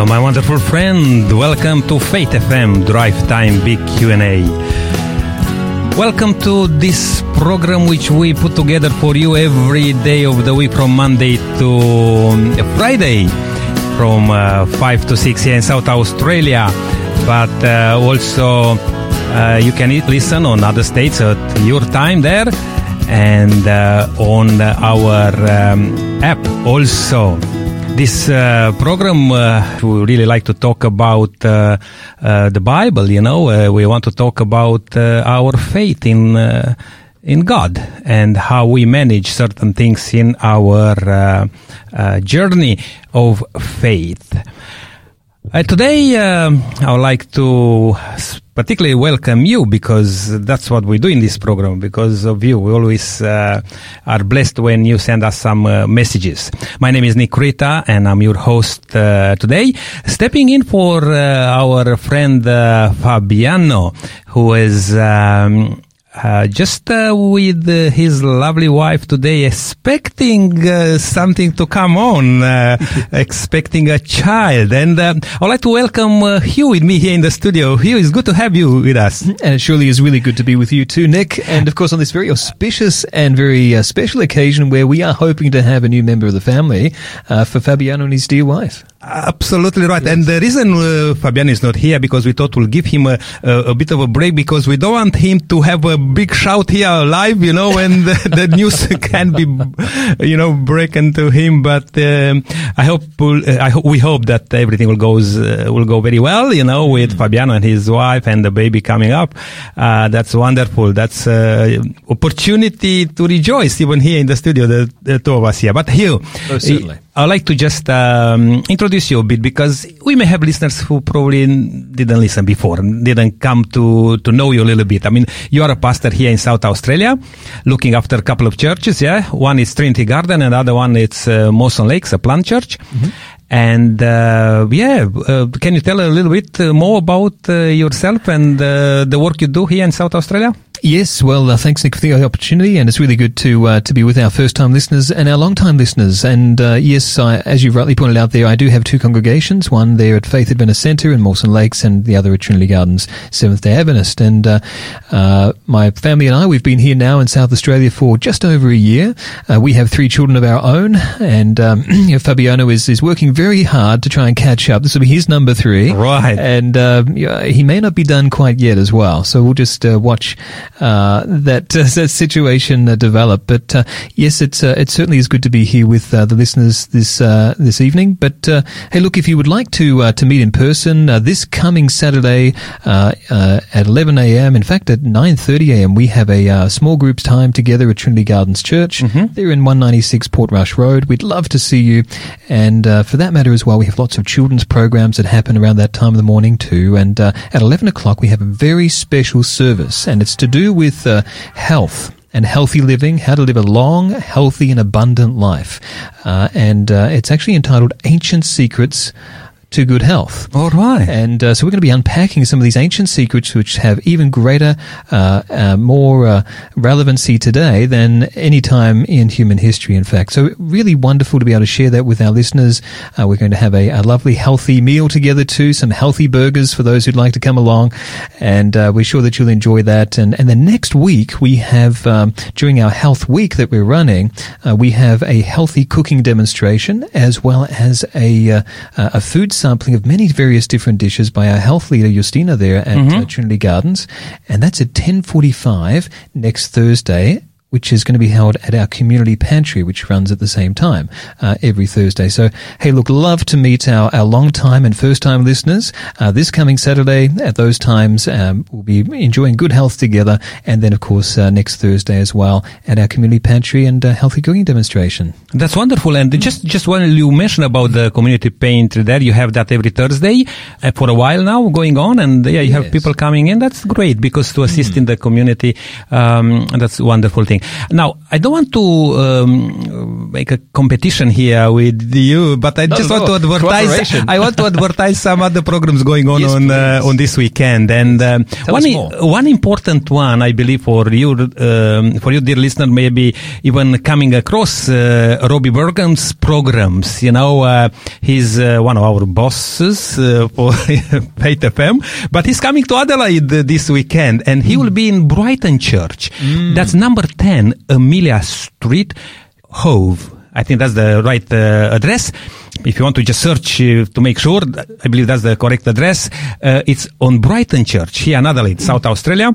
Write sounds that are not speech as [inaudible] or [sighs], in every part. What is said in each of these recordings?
Hello, my wonderful friend. Welcome to Faith FM Drive Time Big Q&A. Welcome to this program which we put together for you every day of the week from Monday to Friday from uh, 5 to 6 here in South Australia. But uh, also uh, you can listen on other states at your time there and uh, on our um, app also this uh, program uh, we really like to talk about uh, uh the bible you know uh, we want to talk about uh, our faith in in god and how we manage certain things in our journey of faith today i would like to particularly welcome you because that's what we do in this program. Because of you, we always uh, are blessed when you send us some uh, messages. My name is Nick Rita, and I'm your host uh, today. Stepping in for uh, our friend uh, Fabiano, who is. Um, uh, just uh, with uh, his lovely wife today, expecting uh, something to come on, uh, [laughs] expecting a child. And uh, I'd like to welcome Hugh with me here in the studio. Hugh, it's good to have you with us. And it surely is really good to be with you too, Nick. And of course, on this very auspicious and very special occasion where we are hoping to have a new member of the family for Fabiano and his dear wife. Absolutely right. Yes. And the reason uh, Fabian is not here because we thought we'll give him a, a, a, bit of a break because we don't want him to have a big shout here live, you know, when the, the [laughs] news can be, you know, breaking to him. But um, I hope we'll, uh, I hope we hope that everything will goes uh, will go very well, you know, with mm. Fabiano and his wife and the baby coming up. Uh, that's wonderful. That's uh, opportunity to rejoice even here in the studio, the, the two of us here. But Hugh, oh, certainly. I'd like to just um, introduce you a bit because we may have listeners who probably didn't listen before, didn't come to, to know you a little bit. I mean, you are a pastor here in South Australia, looking after a couple of churches, yeah? One is Trinity Garden and the other one is uh, Mawson Lakes, a plant church. Mm-hmm. And uh, yeah, uh, can you tell a little bit uh, more about uh, yourself and uh, the work you do here in South Australia? Yes, well, uh, thanks, Nick, for the opportunity, and it's really good to uh, to be with our first time listeners and our long time listeners. And uh, yes, I, as you rightly pointed out there, I do have two congregations. One there at Faith Adventist Centre in Mawson Lakes, and the other at Trinity Gardens Seventh Day Adventist. And uh, uh, my family and I, we've been here now in South Australia for just over a year. Uh, we have three children of our own, and um, [clears throat] you know, Fabiano is is working very hard to try and catch up. This will be his number three, right? And he may not be done quite yet as well. So we'll just watch uh, that uh, [laughs] that situation uh, develop. But uh, yes, it's uh, it certainly is good to be here with the listeners this this evening. But hey, look, if you would like to to meet in person this coming Saturday at 11 a.m. In fact, at 9:30 a.m. we have a small groups time together at Trinity Gardens Church. Mm-hmm. They're in 196 Portrush Road. We'd love to see you, and for that matter as well, we have lots of children's programs that happen around that time of the morning too. And at 11 o'clock we have a very special service, and it's to do with with uh, health and healthy living, how to live a long, healthy, and abundant life. Uh, and uh, it's actually entitled Ancient Secrets to good health. All right. And uh, so we're going to be unpacking some of these ancient secrets which have even greater, uh, uh, more uh, relevancy today than any time in human history, in fact. So really wonderful to be able to share that with our listeners. Uh, we're going to have a, a, lovely, healthy meal together too, some healthy burgers for those who'd like to come along. And uh, we're sure that you'll enjoy that. And, and then next week, we have, um, during our health week that we're running, we have a healthy cooking demonstration as well as a, a food sampling of many various different dishes by our health leader Justina there at mm-hmm. uh, Trinity Gardens, and that's at ten forty-five next Thursday which is going to be held at our community pantry, which runs at the same time uh, every Thursday. So, hey, look, love to meet our, our long time and first time listeners. Uh, this coming Saturday at those times, um, we'll be enjoying good health together. And then, of course, uh, next Thursday as well at our community pantry and uh, healthy cooking demonstration. That's wonderful. And just, just when you mentioned about the community pantry there, you have that every Thursday uh, for a while now going on. And yeah, you yes. have people coming in. That's great because to assist mm. in the community, um, that's a wonderful thing. Now, I don't want to um, make a competition here with you, but I Not just at want to advertise. I want to advertise some other programs going on Yes, on uh, on this weekend, and um, one i- one important one, I believe, for you, um, for you, dear listener, maybe even coming across uh, Robbie Bergen's programs. You know, uh, he's uh, one of our bosses uh, for [laughs] Faith FM, but he's coming to Adelaide this weekend, and he will be in Brighton Church. That's number ten, Amelia Street, Hove. I think that's the right uh, address. If you want to just search uh, to make sure, I believe that's the correct address. Uh, it's on Brighton Church here in Adelaide, South Australia.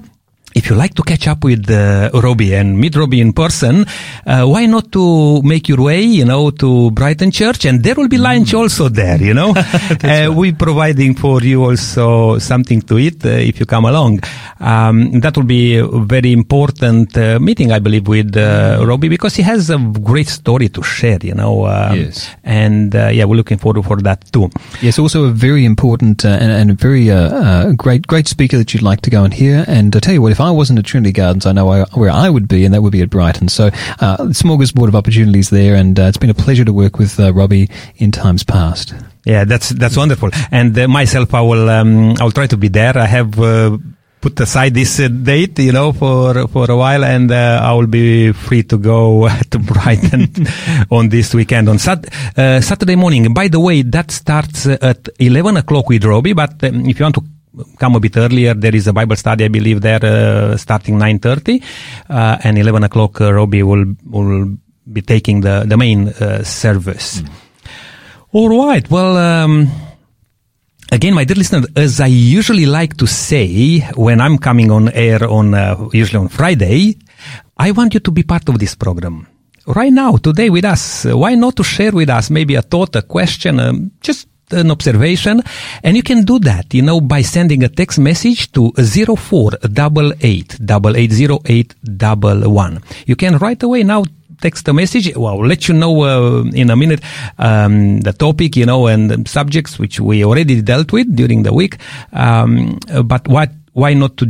If you like to catch up with uh, Robbie and meet Robbie in person, uh, why not to make your way, you know, to Brighton Church, and there will be lunch also there, you know. [laughs] uh, We're providing for you also something to eat uh, if you come along. Um, that will be a very important uh, meeting, I believe, with uh, Robbie because he has a great story to share, you know. Um, Yes. And yeah, we're looking forward for that too. Yes, also a very important uh, and, and a very uh, uh, great great speaker that you'd like to go and hear. And I tell you what, if I wasn't at Trinity Gardens, I know I, where I would be, and that would be at Brighton. So, uh, smorgasbord of opportunities there, and uh, it's been a pleasure to work with uh, Robbie in times past. Yeah, that's that's wonderful. And uh, myself, I will um, I will try to be there. I have uh, put aside this uh, date, you know, for for a while, and uh, I will be free to go [laughs] to Brighton [laughs] on this weekend on Sat- uh, Saturday morning. By the way, that starts uh, at eleven o'clock with Robbie. But um, if you want to come a bit earlier, there is a Bible study, I believe, there uh, starting nine thirty, uh, and eleven o'clock. Uh, Robbie will will be taking the the main uh, service. All right. Well, um, again, my dear listener, as I usually like to say when I'm coming on air on uh, usually on Friday, I want you to be part of this program right now, today with us. Why not to share with us maybe a thought, a question, um, just an observation and you can do that you know by sending a text message to 0488 880811 you can right away now text a message. Well, I'll let you know uh, in a minute um, the topic, you know, and subjects which we already dealt with during the week. Um, but what? Why not to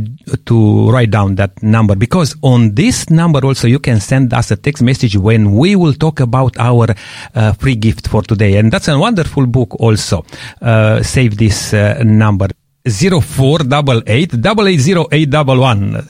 to write down that number? Because on this number also you can send us a text message when we will talk about our uh, free gift for today, and that's a wonderful book also. Uh, save this uh, number zero four double eight double eight zero eight double one.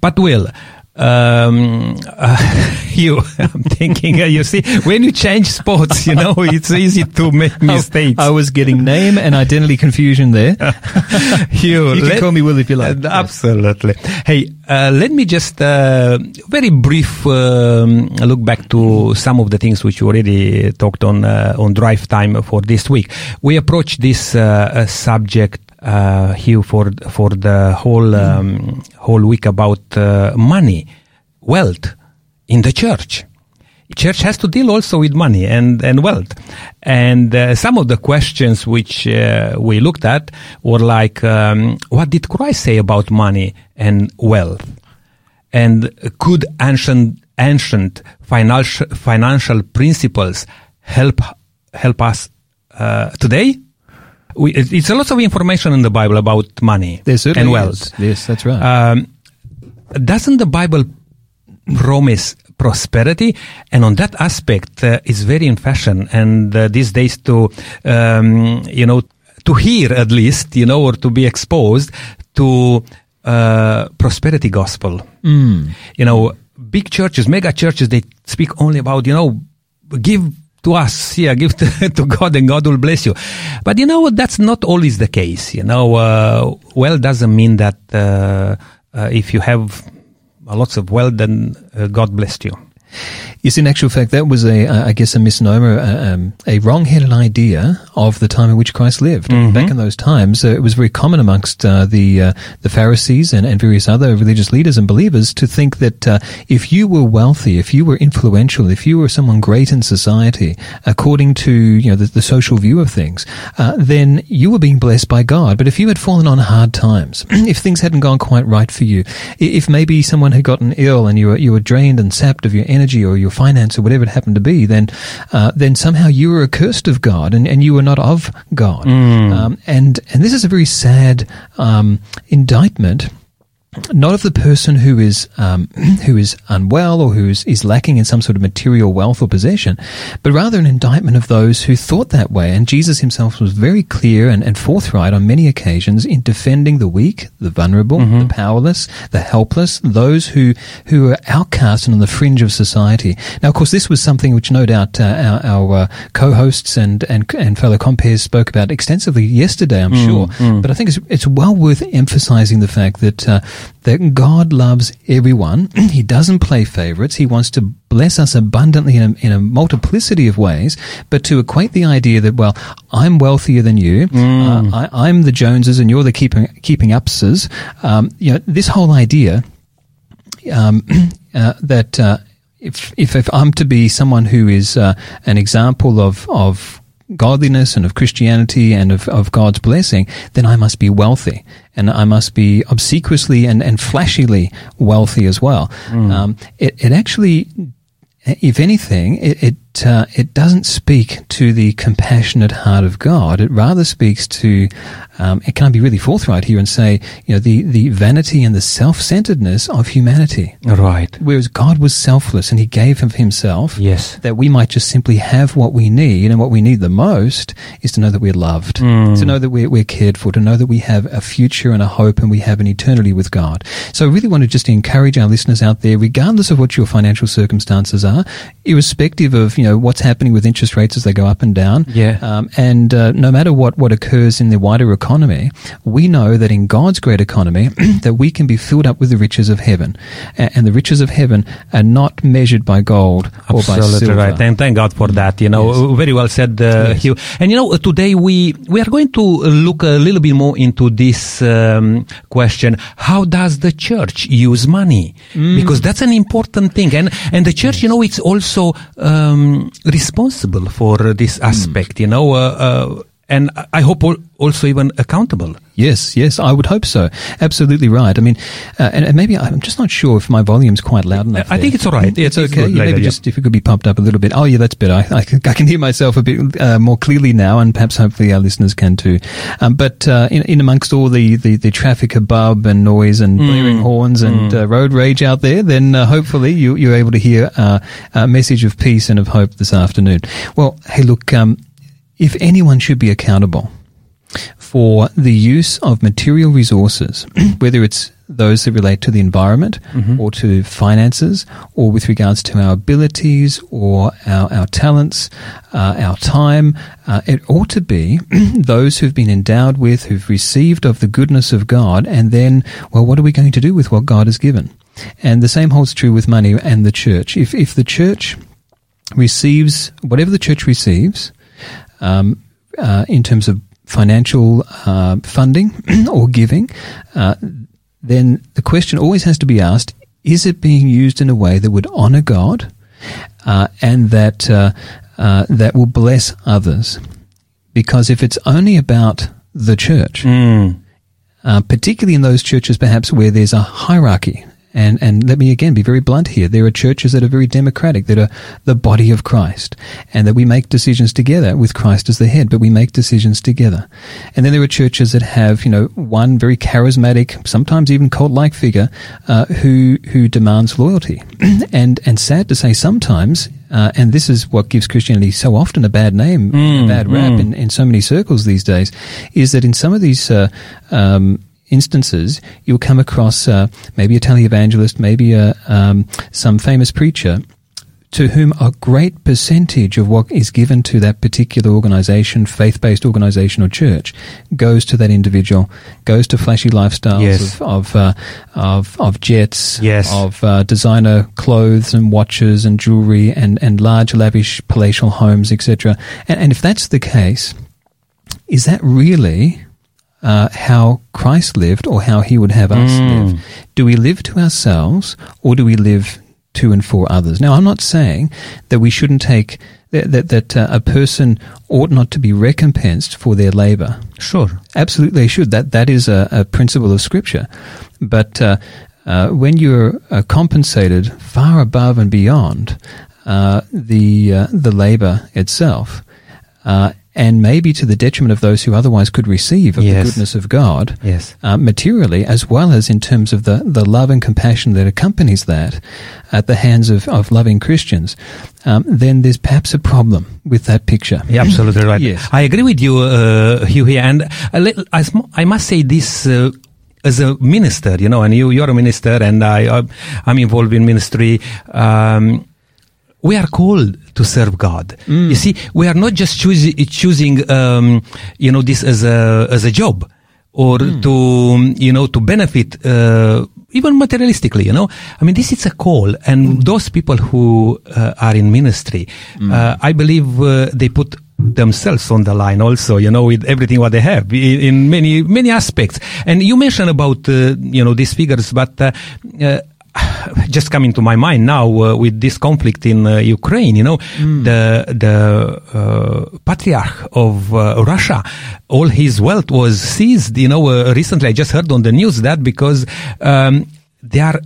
But will um, uh, [laughs] you, I'm thinking, uh, you see, when you change sports, you know, [laughs] it's easy to make mistakes. I was getting name and identity confusion there. [laughs] you, You can call me Will if you like. Uh, absolutely. Hey, uh, let me just uh, very brief um, look back to some of the things which you already talked on uh, on drive time for this week. We approach this uh, uh, subject uh, here for for the whole um, whole week about money, wealth in the church. Church has to deal also with money and, and wealth. And uh, some of the questions which uh, we looked at were like, um, what did Christ say about money and wealth? And could ancient, ancient financial, financial principles help, help us uh, today? We, it's a lot of information in the Bible about money and wealth. is. Yes, that's right. Um, doesn't the Bible promise prosperity? And on that aspect, uh, it's very in fashion. And uh, these days, to um, you know, to hear at least, you know, or to be exposed to uh, prosperity gospel. Mm. You know, big churches, mega churches, they speak only about you know, give to us, yeah, give [laughs] to, to God and God will bless you. But you know, that's not always the case. You know, uh, well doesn't mean that uh, uh, if you have lots of wealth, then uh, God blessed you. Yes, in actual fact, that was a, uh, I guess, a misnomer, uh, um, a wrong-headed idea of the time in which Christ lived. Back in those times, uh, it was very common amongst uh, the uh, the Pharisees and, and various other religious leaders and believers to think that uh, if you were wealthy, if you were influential, if you were someone great in society, according to you know the, the social view of things, uh, then you were being blessed by God. But if you had fallen on hard times, [clears throat] if things hadn't gone quite right for you, if maybe someone had gotten ill and you were you were drained and sapped of your energy or your finance or whatever it happened to be, then uh, then somehow you were accursed of God and, and you were not of God. Um, and and this is a very sad um, indictment not of the person who is um, [clears throat] who is unwell or who is, is lacking in some sort of material wealth or possession, but rather an indictment of those who thought that way. And Jesus himself was very clear and, and forthright on many occasions in defending the weak, the vulnerable, Mm-hmm. the powerless, the helpless, those who who are outcast and on the fringe of society. Now, of course, this was something which no doubt uh, our, our uh, co-hosts and, and and fellow compeers spoke about extensively yesterday. I'm sure, but I think it's it's well worth emphasizing the fact that. Uh, that God loves everyone. [clears throat] he doesn't play favorites. He wants to bless us abundantly in a, in a multiplicity of ways. But to equate the idea that, well, I'm wealthier than you, uh, I, I'm the Joneses and you're the keeping, keeping upses, um, you know, this whole idea um, [clears throat] uh, that uh, if, if if I'm to be someone who is uh, an example of of godliness and of Christianity and of, of God's blessing, then I must be wealthy and I must be obsequiously and, and flashily wealthy as well. Um, it, it actually, if anything, it it, uh, it doesn't speak to the compassionate heart of God. It rather speaks to, um, and can I be really forthright here and say, you know, the, the vanity and the self-centeredness of humanity. Right. Whereas God was selfless and He gave of Himself Yes. that we might just simply have what we need. And what we need the most is to know that we're loved, to know that we're, we're cared for, to know that we have a future and a hope and we have an eternity with God. So I really want to just encourage our listeners out there, regardless of what your financial circumstances are, irrespective of, you know, what's happening with interest rates as they go up and down. Yeah. Um, and uh, no matter what, what occurs in the wider economy, we know that in God's great economy, [clears throat] that we can be filled up with the riches of heaven. A- and the riches of heaven are not measured by gold or by Absolutely silver. right. Thank, thank God for that. You know, Yes. very well said, uh, Yes. Hugh. And you know, today we we are going to look a little bit more into this um, question: How does the church use money? Mm. Because that's an important thing, and and the church, you know, it's also um, responsible for this Mm. aspect. You know, uh, uh, and I hope al- also even accountable. Yes, yes, I would hope so. Absolutely right. I mean, uh, and, and maybe I'm just not sure if my volume's quite loud enough. I there. think it's all right. It's, It's- okay. like maybe yeah. just if it could be pumped up a little bit. Oh, yeah, that's better. I, I, can- I can hear myself a bit uh, more clearly now, and perhaps hopefully our listeners can too. Um, but uh, in, in amongst all the, the, the traffic hubbub and noise and blaring horns and uh, road rage out there, then uh, hopefully you, you're able to hear uh, a message of peace and of hope this afternoon. Well, hey, look, um, if anyone should be accountable for the use of material resources, [clears throat] whether it's those that relate to the environment or to finances or with regards to our abilities or our, our talents, uh, our time. Uh, it ought to be [clears throat] those who've been endowed with, who've received of the goodness of God, and then, well, what are we going to do with what God has given? And the same holds true with money and the church. If, if the church receives, whatever the church receives, um, uh, in terms of financial uh, funding [clears throat] or giving, uh, then the question always has to be asked: Is it being used in a way that would honour God uh, and that uh, uh, that will bless others? Because if it's only about the church, uh, particularly in those churches perhaps where there's a hierarchy. And, and let me again be very blunt here. There are churches that are very democratic, that are the body of Christ, and that we make decisions together with Christ as the head, but we make decisions together. And then there are churches that have, you know, one very charismatic, sometimes even cult-like figure, uh, who, who demands loyalty. [clears throat] and, and sad to say sometimes, uh, and this is what gives Christianity so often a bad name, a bad rap in, in so many circles these days, is that in some of these, uh, um, instances, you'll come across uh, maybe a televangelist, maybe a, um, some famous preacher to whom a great percentage of what is given to that particular organization, faith-based organization or church, goes to that individual, goes to flashy lifestyles Yes. of of, uh, of of jets, Yes. of uh, designer clothes and watches and jewelry and and large lavish palatial homes, etc. And, and if that's the case, is that really uh, how Christ lived or how he would have us live? Do we live to ourselves or do we live to and for others? Now, I'm not saying that we shouldn't take that that, that uh, a person ought not to be recompensed for their labor. Sure. Absolutely, they should. That that is a, a principle of Scripture. But uh, uh, when you're uh, compensated far above and beyond uh, the uh, the labor itself, uh, and maybe to the detriment of those who otherwise could receive of Yes. the goodness of God, Yes. uh, materially, as well as in terms of the, the love and compassion that accompanies that at the hands of, of loving Christians, um, then there's perhaps a problem with that picture. Yeah, absolutely right. [laughs] Yes. I agree with you, uh, Hugh, here. And uh, let- I, I must say this uh, as a minister, you know, and you, you're a minister, and I, I- I'm involved in ministry. Um, we are called to serve God. You see, we are not just choosing, choosing, um, you know, this as a as a job or to, you know, to benefit. Uh, even materialistically, you know, I mean, this is a call, and those people who uh, are in ministry, uh, I believe uh, they put themselves on the line also, you know, with everything what they have in many many aspects. And you mentioned about uh, you know these figures, but uh, uh, [sighs] just coming to my mind now uh, with this conflict in uh, Ukraine, you know, the the uh, patriarch of uh, Russia, all his wealth was seized. You know, uh, recently I just heard on the news that because um, they are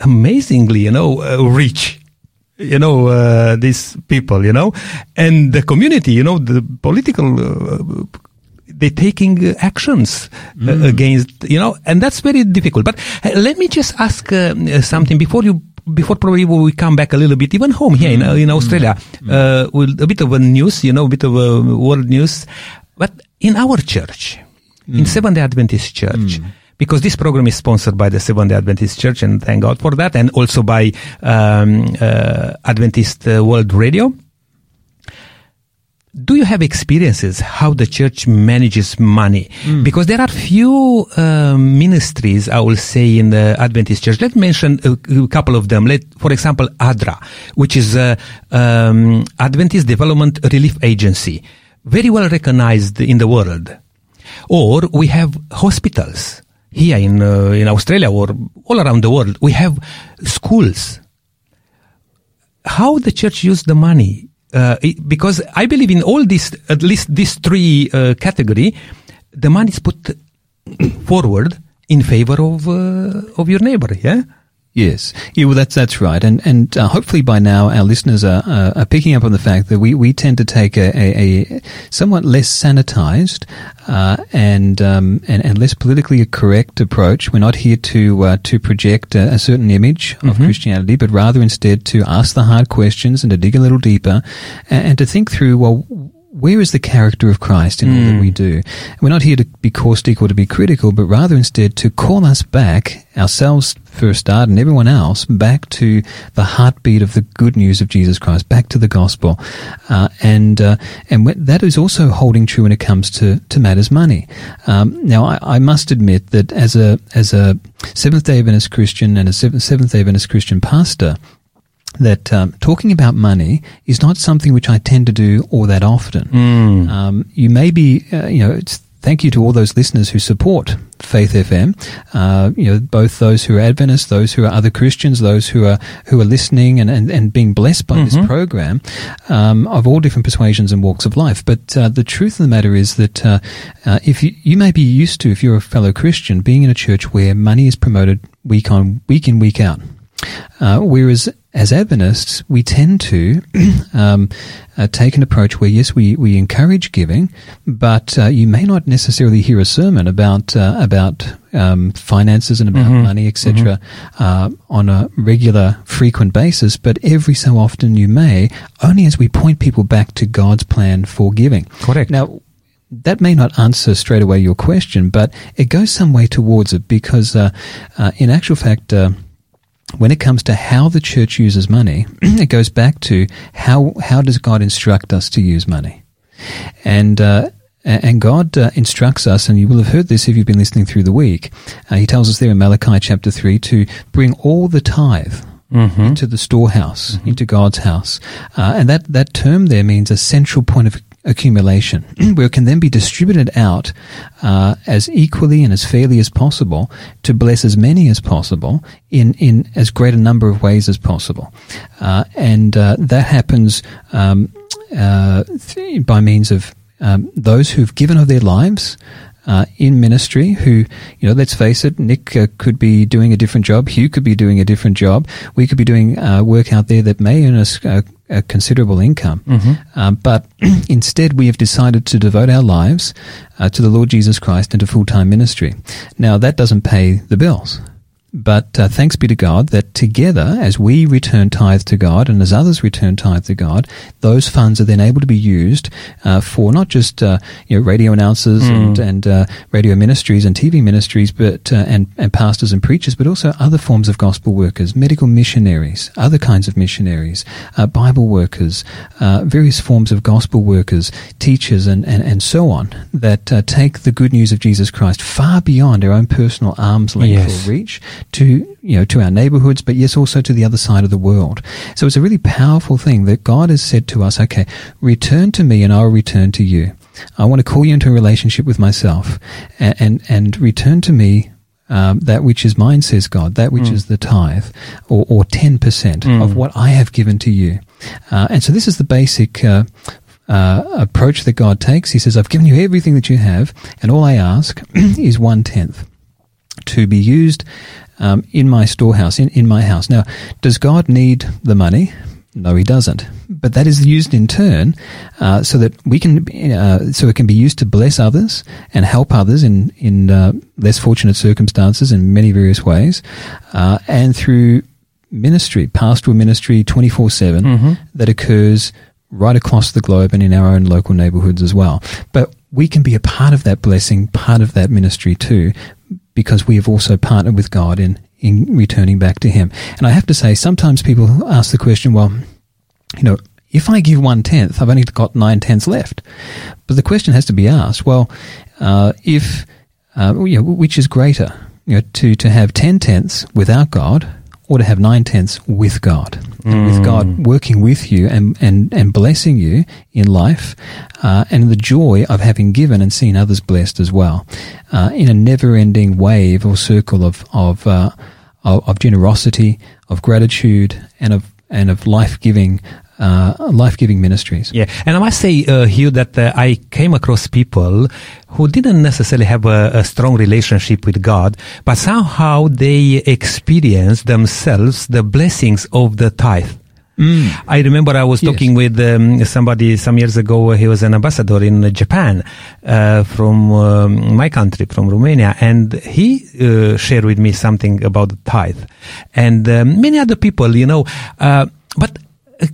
amazingly, you know, uh, rich. You know, uh, these people, you know, and the community, you know, the political uh, they're taking uh, actions uh, against you know and that's very difficult. But uh, let me just ask something before you before probably we come back a little bit even home here in, uh, in australia uh, with a bit of a news you know a bit of a world news. But in our church in seventh day adventist church because this program is sponsored by the Seventh Day Adventist Church, and thank God for that, and also by um, uh, Adventist uh, World Radio do you have experiences how the church manages money? Because there are few um, ministries i will say in the adventist church. Let's mention a, a couple of them. Let for example adra which is a um, adventist development relief agency. Very well recognized in the world. Or we have hospitals here in uh, in australia or all around the world. We have schools. How the church use the money uh, because I believe in all these at least these three uh, category the money is put [clears throat] forward in favor of uh, of your neighbor yeah Yes, yeah, well, that's that's right, and and uh, hopefully by now our listeners are, uh, are picking up on the fact that we, we tend to take a, a, a somewhat less sanitized uh, and um, and and less politically correct approach. We're not here to uh, to project a, a certain image of Christianity, but rather instead to ask the hard questions and to dig a little deeper, and, and to think through well where is the character of Christ in all that we do? We're not here to be caustic or to be critical, but rather instead to call us back, ourselves for a start, and everyone else, back to the heartbeat of the good news of Jesus Christ, back to the gospel. Uh, and uh, and that is also holding true when it comes to, to matters money. Um, now, I, I must admit that as a as a Seventh Day Adventist Christian and a Seventh Day Adventist Christian pastor, that um, talking about money is not something which I tend to do all that often. Um, you may be, uh, you know, it's, thank you to all those listeners who support Faith FM. Uh, you know, both those who are Adventists, those who are other Christians, those who are who are listening and, and, and being blessed by this program um, of all different persuasions and walks of life. But uh, the truth of the matter is that uh, uh, if you, you may be used to, if you're a fellow Christian, being in a church where money is promoted week on week in week out. Uh, whereas as Adventists, we tend to [clears throat] um, uh, take an approach where, yes, we, we encourage giving, but uh, you may not necessarily hear a sermon about uh, about um, finances and about money, etc., uh, on a regular, frequent basis. But every so often, you may, only as we point people back to God's plan for giving. Correct. Now, that may not answer straight away your question, but it goes some way towards it because, uh, uh, in actual fact, uh, when it comes to how the church uses money, [clears throat] it goes back to how how does God instruct us to use money, and. Uh, and God uh, instructs us, and you will have heard this if you've been listening through the week. Uh, he tells us there in Malachi chapter 3 to bring all the tithe into the storehouse, into God's house. Uh, and that, that term there means a central point of accumulation, [clears throat] where it can then be distributed out uh, as equally and as fairly as possible to bless as many as possible in, in as great a number of ways as possible. Uh, and uh, that happens um, uh, th- by means of um, those who've given of their lives uh, in ministry who, you know, let's face it, Nick uh, could be doing a different job. Hugh could be doing a different job. We could be doing uh, work out there that may earn us uh, a considerable income. Mm-hmm. Um, but [clears throat] instead, we have decided to devote our lives uh, to the Lord Jesus Christ and to full time ministry. Now, that doesn't pay the bills. But uh, thanks be to God that together, as we return tithe to God and as others return tithe to God, those funds are then able to be used uh, for not just uh, you know radio announcers Mm. and and uh, radio ministries and TV ministries, but uh, and and pastors and preachers, but also other forms of gospel workers, medical missionaries, other kinds of missionaries, uh, Bible workers, uh, various forms of gospel workers, teachers, and and, and so on that uh, take the good news of Jesus Christ far beyond our own personal arm's length Yes. or reach to you know to our neighborhoods but yes also to the other side of the world. So it's a really powerful thing that god has said to us okay return to me and i'll return to you. I want to call you into a relationship with myself. And and, and return to me um, that which is mine, says God, that which is the tithe, or, or 10% of what I have given to you. Uh, and so this is the basic uh, uh, approach that God takes. He says, I've given you everything that you have, and all I ask [clears throat] is one tenth to be used um, in my storehouse, in, in my house. Now, does God need the money? No, he doesn't. But that is used in turn uh, so that we can, uh, so it can be used to bless others and help others in in uh, less fortunate circumstances in many various ways, uh, and through ministry, pastoral ministry, twenty four seven that occurs right across the globe and in our own local neighborhoods as well. But we can be a part of that blessing, part of that ministry too, because we have also partnered with God in, in returning back to Him. And I have to say, sometimes people ask the question, well, you know, if I give one tenth, I've only got nine tenths left. But the question has to be asked, well, uh, if, uh, you know, which is greater, you know, to, to have ten tenths without God or to have nine tenths with God, and with God working with you and, and, and blessing you in life, uh, and the joy of having given and seen others blessed as well, uh, in a never-ending wave or circle of of, uh, of of generosity, of gratitude, and of and of life-giving uh, life-giving ministries. Yeah, and I must say, uh, Hugh, that uh, I came across people who didn't necessarily have a, a strong relationship with God, but somehow they experienced themselves the blessings of the tithe. I remember I was Yes. talking with um, somebody some years ago. He was an ambassador in Japan uh, from um, my country, from Romania, and he uh, shared with me something about the tithe, and um, many other people, you know. Uh, but uh,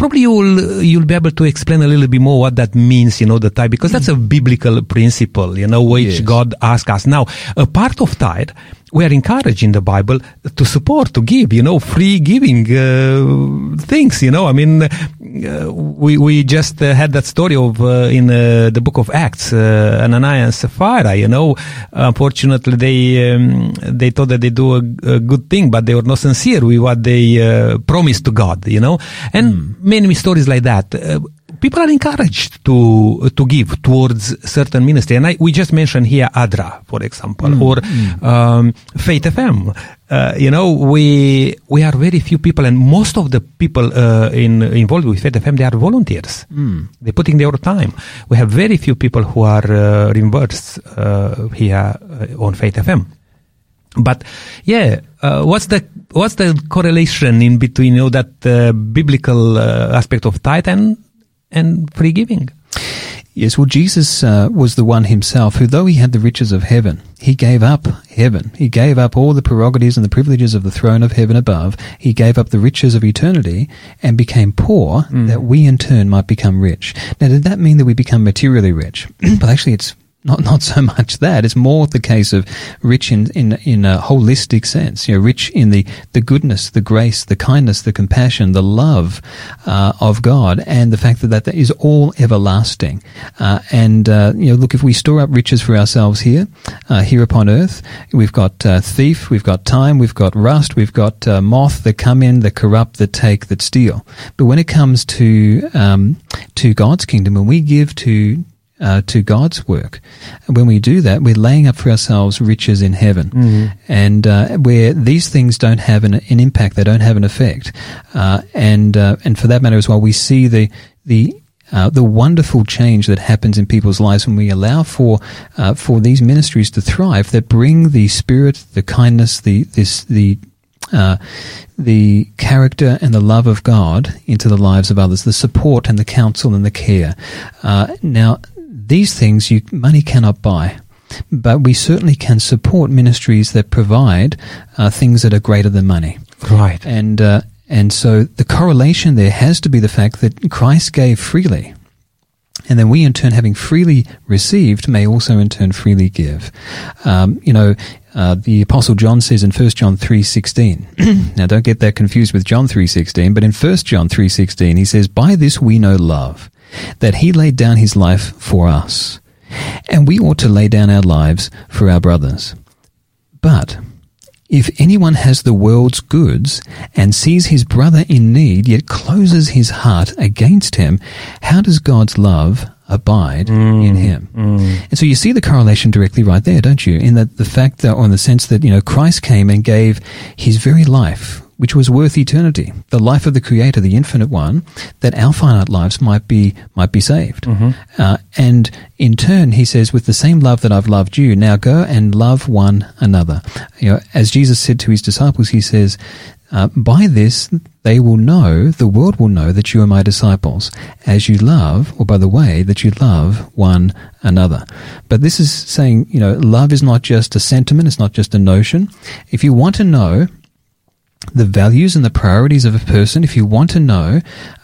probably you'll you'll be able to explain a little bit more what that means, you know, the tithe, because that's a biblical principle, you know, which Yes. God asks us. Now, a part of tithe, we are encouraged in the Bible to support, to give, you know, free giving uh, things, you know. I mean, uh, we we just uh, had that story of uh, in uh, the book of Acts, uh, Ananias and Sapphira, you know. Unfortunately, they um, they thought that they do a, a good thing, but they were not sincere with what they uh, promised to God, you know. And many stories like that. People are encouraged to to give towards certain ministry, and I, we just mentioned here ADRA, for example, or um, Faith FM. Uh, you know, we we are very few people, and most of the people uh, in involved with Faith FM they are volunteers. They're putting their time. We have very few people who are uh, reimbursed uh, here uh, on Faith FM. But yeah, uh, what's the what's the correlation in between you know that uh, biblical uh, aspect of tithe and and free giving? Yes, well, Jesus uh, was the one himself who, though he had the riches of heaven, he gave up heaven. He gave up all the prerogatives and the privileges of the throne of heaven above. He gave up the riches of eternity and became poor that we in turn might become rich. Now, did that mean that we become materially rich? [clears throat] well, actually, it's not not so much that. It's more the case of rich in in in a holistic sense. You know, rich in the the goodness, the grace, the kindness, the compassion, the love uh, of God, and the fact that that, that is all everlasting. Uh, and uh, you know, look, if we store up riches for ourselves here, uh, here upon earth, we've got uh, thief, we've got time, we've got rust, we've got uh, moth that come in, that corrupt, that take, that steal. But when it comes to um, to God's kingdom, when we give to uh, to God's work. And when we do that, we're laying up for ourselves riches in heaven, and uh, where these things don't have an, an impact, they don't have an effect, uh, and uh, and for that matter as well, we see the the uh, the wonderful change that happens in people's lives when we allow for uh, for these ministries to thrive that bring the spirit, the kindness, the this the uh, the character and the love of God into the lives of others, the support and the counsel and the care. Uh, now, these things you money cannot buy. But we certainly can support ministries that provide uh, things that are greater than money. Right. And uh, and so the correlation there has to be the fact that Christ gave freely. And then we, in turn, having freely received, may also in turn freely give. Um, you know, uh, the Apostle John says in 1 John 3.16, [clears throat] now don't get that confused with John 3.16, but in 1 John 3.16 he says, By this we know love, that he laid down his life for us. And we ought to lay down our lives for our brothers. But if anyone has the world's goods and sees his brother in need, yet closes his heart against him, how does God's love abide mm, in him? Mm. And so you see the correlation directly right there, don't you? In that the fact that, or in the sense that, you know, Christ came and gave his very life which was worth eternity, the life of the Creator, the Infinite One, that our finite lives might be might be saved. Mm-hmm. Uh, and in turn, He says, with the same love that I've loved you, now go and love one another. You know, as Jesus said to His disciples, He says. Uh, by this, they will know, the world will know that you are my disciples, as you love, or by the way that you love one another. But this is saying, you know, love is not just a sentiment, it's not just a notion. If you want to know the values and the priorities of a person, if you want to know,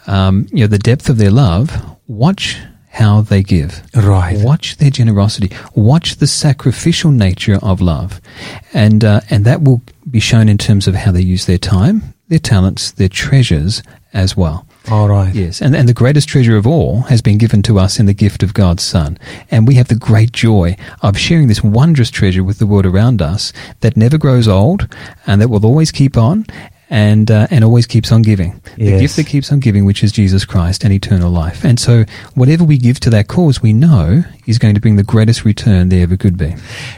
um, you know, the depth of their love, watch how they give. Right. Watch their generosity. Watch the sacrificial nature of love, and uh, and that will be shown in terms of how they use their time, their talents, their treasures as well. All right. Yes. And, and the greatest treasure of all has been given to us in the gift of God's Son. And we have the great joy of sharing this wondrous treasure with the world around us that never grows old and that will always keep on and uh, and always keeps on giving. Yes. The gift that keeps on giving, which is Jesus Christ and eternal life. And so, whatever we give to that cause, we know is going to bring the greatest return there ever could be.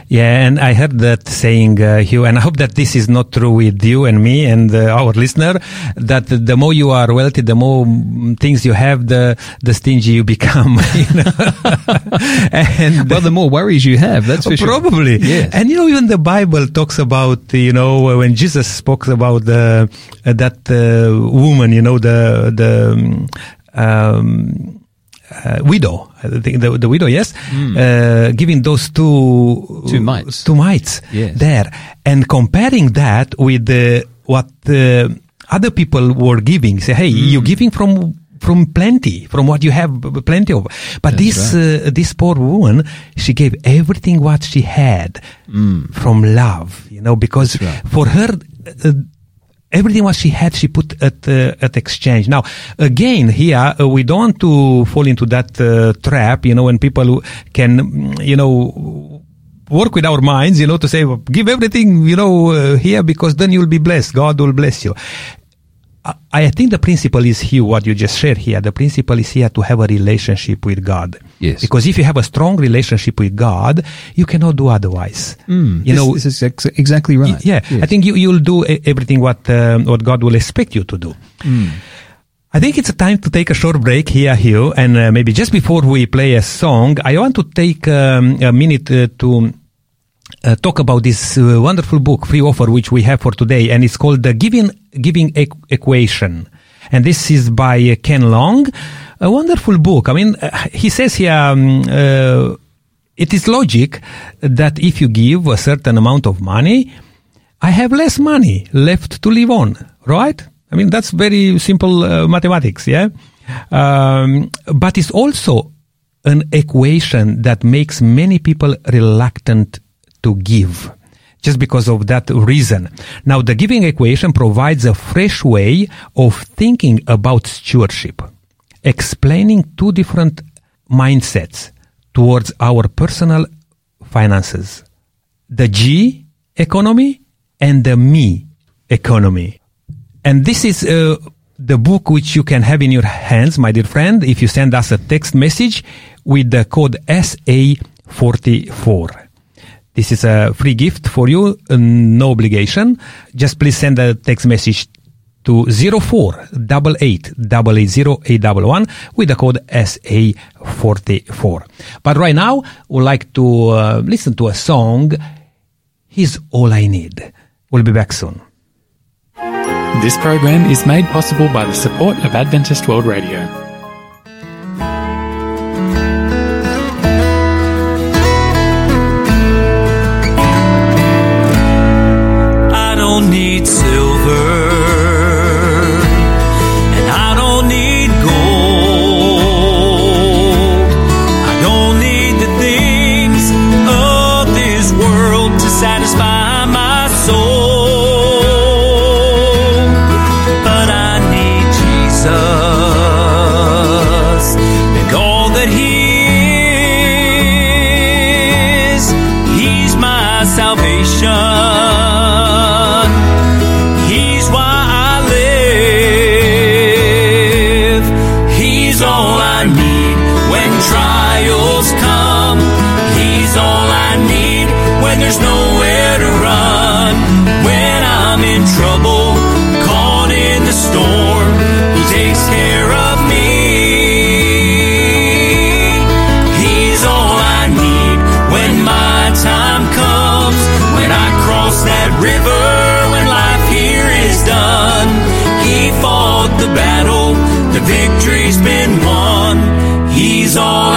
Yeah, and I heard that saying, uh, Hugh, and I hope that this is not true with you and me and uh, our listener. That the more you are wealthy, the more things you have, the the stingy you become. [laughs] You know? [laughs] and well, the more worries you have, that's for probably. Sure. Yes. And you know, even the Bible talks about you know when Jesus spoke about the that uh, woman, you know, the the um, uh, widow, I think the, the widow, yes, mm. giving those two two mites, two mites yes. there, and comparing that with what other people were giving. Say, hey, mm. you're giving from from plenty, from what you have plenty of. But That's this right. uh, this poor woman, she gave everything what she had mm. from love, you know, because right. for her. Everything what she had, she put at uh, at exchange. Now, again, here uh, we don't want to fall into that uh, trap. You know, when people can, you know, work with our minds. You know, to say give everything, you know, uh, here because then you'll be blessed. God will bless you. I think the principle is here, what you just shared here. The principle is here to have a relationship with God. Yes. Because if you have a strong relationship with God, you cannot do otherwise. Mm, you this, know, this is ex- exactly right. Yeah. Yes. I think you, you'll do everything what, um, what God will expect you to do. Mm. I think it's a time to take a short break here, Hugh, and uh, maybe just before we play a song, I want to take um, a minute uh, to uh, talk about this uh, wonderful book, free offer, which we have for today, and it's called the Giving Giving e- Equation, and this is by uh, Ken Long, a wonderful book. I mean, uh, he says here. Um, uh, it is logic that if you give a certain amount of money, I have less money left to live on, right? I mean, that's very simple uh, mathematics, yeah? Um, but it's also an equation that makes many people reluctant to give just because of that reason. Now, the giving equation provides a fresh way of thinking about stewardship, explaining two different mindsets towards our personal finances. The G economy and the me economy. And this is uh, the book which you can have in your hands, my dear friend, if you send us a text message with the code SA44. This is a free gift for you, no obligation. Just please send a text message to 0488 with the code SA44. But right now, we'd like to uh, listen to a song, He's All I Need. We'll be back soon. This program is made possible by the support of Adventist World Radio. River, when life here is done. He fought the battle, the victory's been won. He's all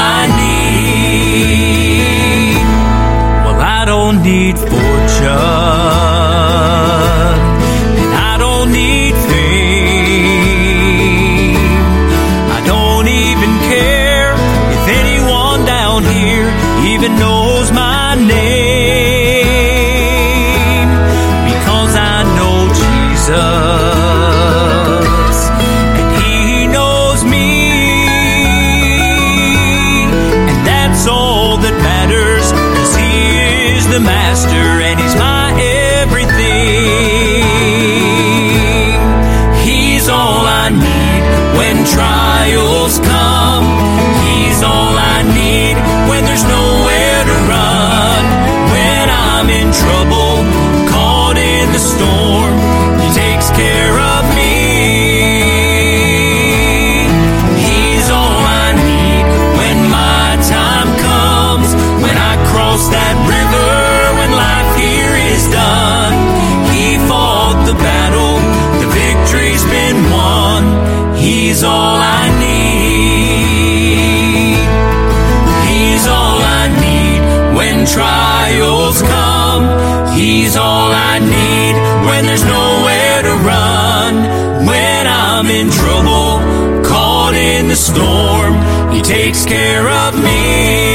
trouble, caught in the storm, He takes care of me. He's all I need when my time comes. When I cross that river, when life here is done. He fought the battle, the victory's been won. He's all I need. He's all I need when. He's all I need when there's nowhere to run. When I'm in trouble, caught in the storm, He takes care of me.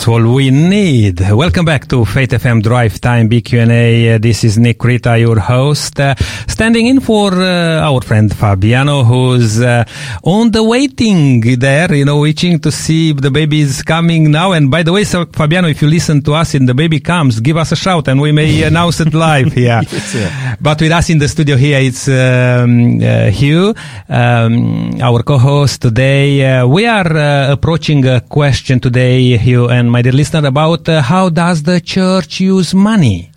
That's all we need. Welcome back to Faith FM Drive Time BQ&A. Uh, this is Nick Rita, your host, uh, standing in for uh, our friend Fabiano, who's uh, on the waiting there, you know, waiting to see if the baby is coming now. And by the way, so Fabiano, if you listen to us and the baby comes, give us a shout and we may announce it live here. [laughs] But with us in the studio here, it's um, uh, Hugh, um, our co-host today. Uh, we are approaching a question today, Hugh and my dear listener, about uh, how does the church use money?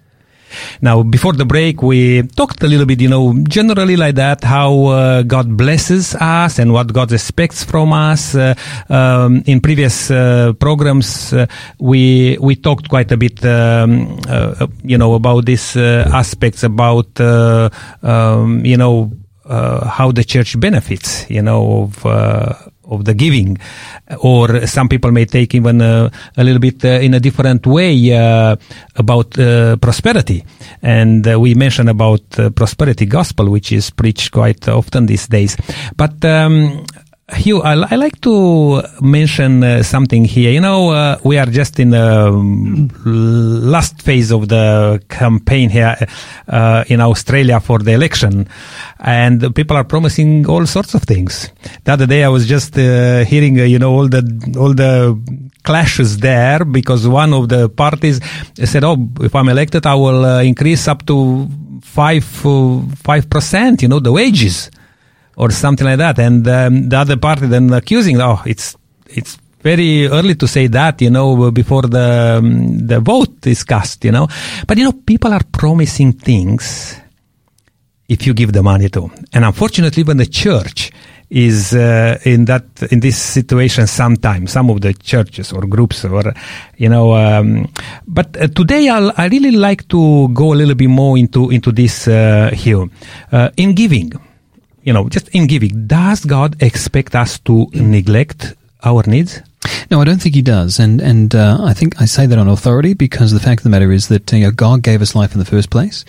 Now, before the break, we talked a little bit, you know, generally like that, how uh, God blesses us and what God expects from us. Uh, um, in previous uh, programs, uh, we we talked quite a bit, um, uh, you know, about these aspects, about um, you know how the church benefits, you know, of of the giving, or some people may take even uh, a little bit uh, in a different way uh, about uh, prosperity. And uh, we mentioned about uh, prosperity gospel, which is preached quite often these days. But um, Hugh, I, I like to mention uh, something here. You know, uh, we are just in the um, last phase of the campaign here uh, in Australia for the election, and people are promising all sorts of things. The other day, I was just uh, hearing, uh, you know, all the all the clashes there because one of the parties said, "Oh, if I'm elected, I will uh, increase up to five five percent. You know, the wages." Or something like that. And um, the other party then accusing, oh, it's it's very early to say that, you know, before the um, the vote is cast, you know. But you know, people are promising things if you give the money to, and unfortunately, when the church is uh, in that in this situation sometimes some of the churches or groups or you know um, but uh, today I'll, i really like to go a little bit more into into this uh, here uh, in giving you know, just in giving, does God expect us to neglect our needs? No, I don't think he does, and and uh, I think I say that on authority because the fact of the matter is that you know, God gave us life in the first place.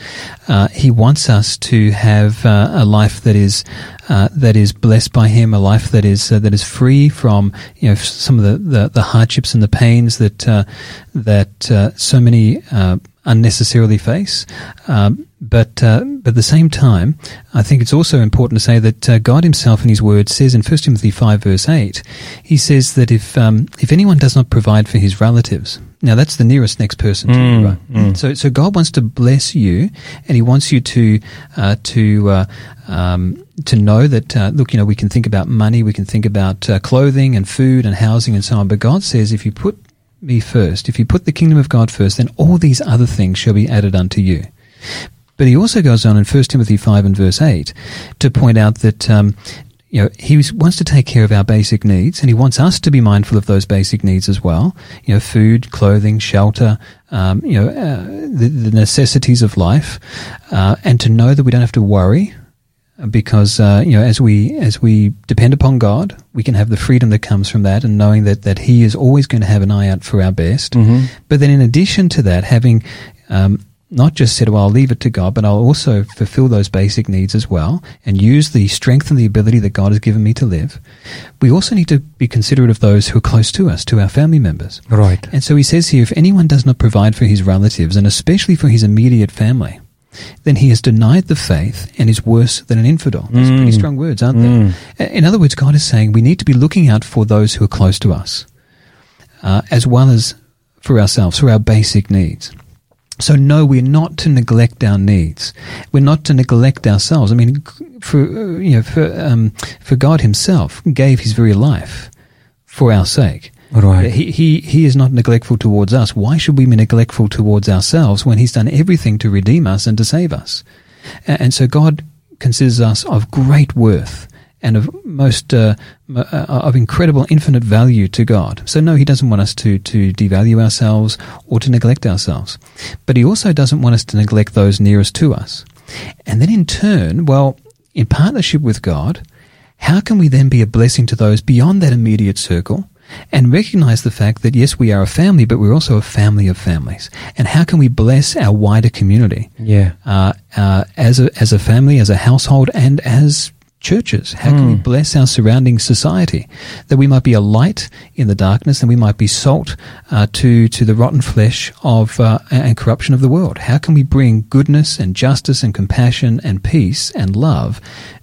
Uh, he wants us to have uh, a life that is uh, that is blessed by Him, a life that is uh, that is free from you know some of the, the, the hardships and the pains that uh, that so many unnecessarily face. Um, but uh, but at the same time, I think it's also important to say that uh, God Himself in His Word says in 1 Timothy five verse eight, He says that if um, if anyone does not provide for his relatives, now that's the nearest next person to mm, you, right? Mm. So so God wants to bless you, and He wants you to uh, to uh, um, to know that uh, look, you know, we can think about money, we can think about uh, clothing and food and housing and so on, but God says if you put me first, if you put the kingdom of God first, then all these other things shall be added unto you. But he also goes on in 1 Timothy 5 and verse 8 to point out that, um, you know, he wants to take care of our basic needs and he wants us to be mindful of those basic needs as well. You know, food, clothing, shelter, um, you know, uh, the, the, necessities of life, uh, and to know that we don't have to worry because uh, you know as we as we depend upon God, we can have the freedom that comes from that, and knowing that that He is always going to have an eye out for our best. Mm-hmm. But then, in addition to that, having um, not just said, well, I'll leave it to God, but I'll also fulfill those basic needs as well and use the strength and the ability that God has given me to live. We also need to be considerate of those who are close to us, to our family members. Right. And so he says here, if anyone does not provide for his relatives and especially for his immediate family, then he has denied the faith and is worse than an infidel. Those mm. are pretty mm. strong words, aren't mm. they? In other words, God is saying we need to be looking out for those who are close to us, uh, as well as for ourselves, for our basic needs. So no, we're not to neglect our needs. We're not to neglect ourselves. I mean, for uh, you know, for um, for God Himself gave His very life for our sake. Right. He, he, he is not neglectful towards us. Why should we be neglectful towards ourselves when he's done everything to redeem us and to save us? And so God considers us of great worth and of most uh, uh, of incredible infinite value to God. So no, he doesn't want us to to devalue ourselves or to neglect ourselves. But he also doesn't want us to neglect those nearest to us. And then in turn, well, in partnership with God, how can we then be a blessing to those beyond that immediate circle? And recognize the fact that yes, we are a family, but we're also a family of families. And how can we bless our wider community? Yeah, uh, uh, as a as a family, as a household, and as churches? How can we hmm. bless our surrounding society that we might be a light in the darkness and we might be salt uh, to to the rotten flesh of uh, and corruption of the world? How can we bring goodness and justice and compassion and peace and love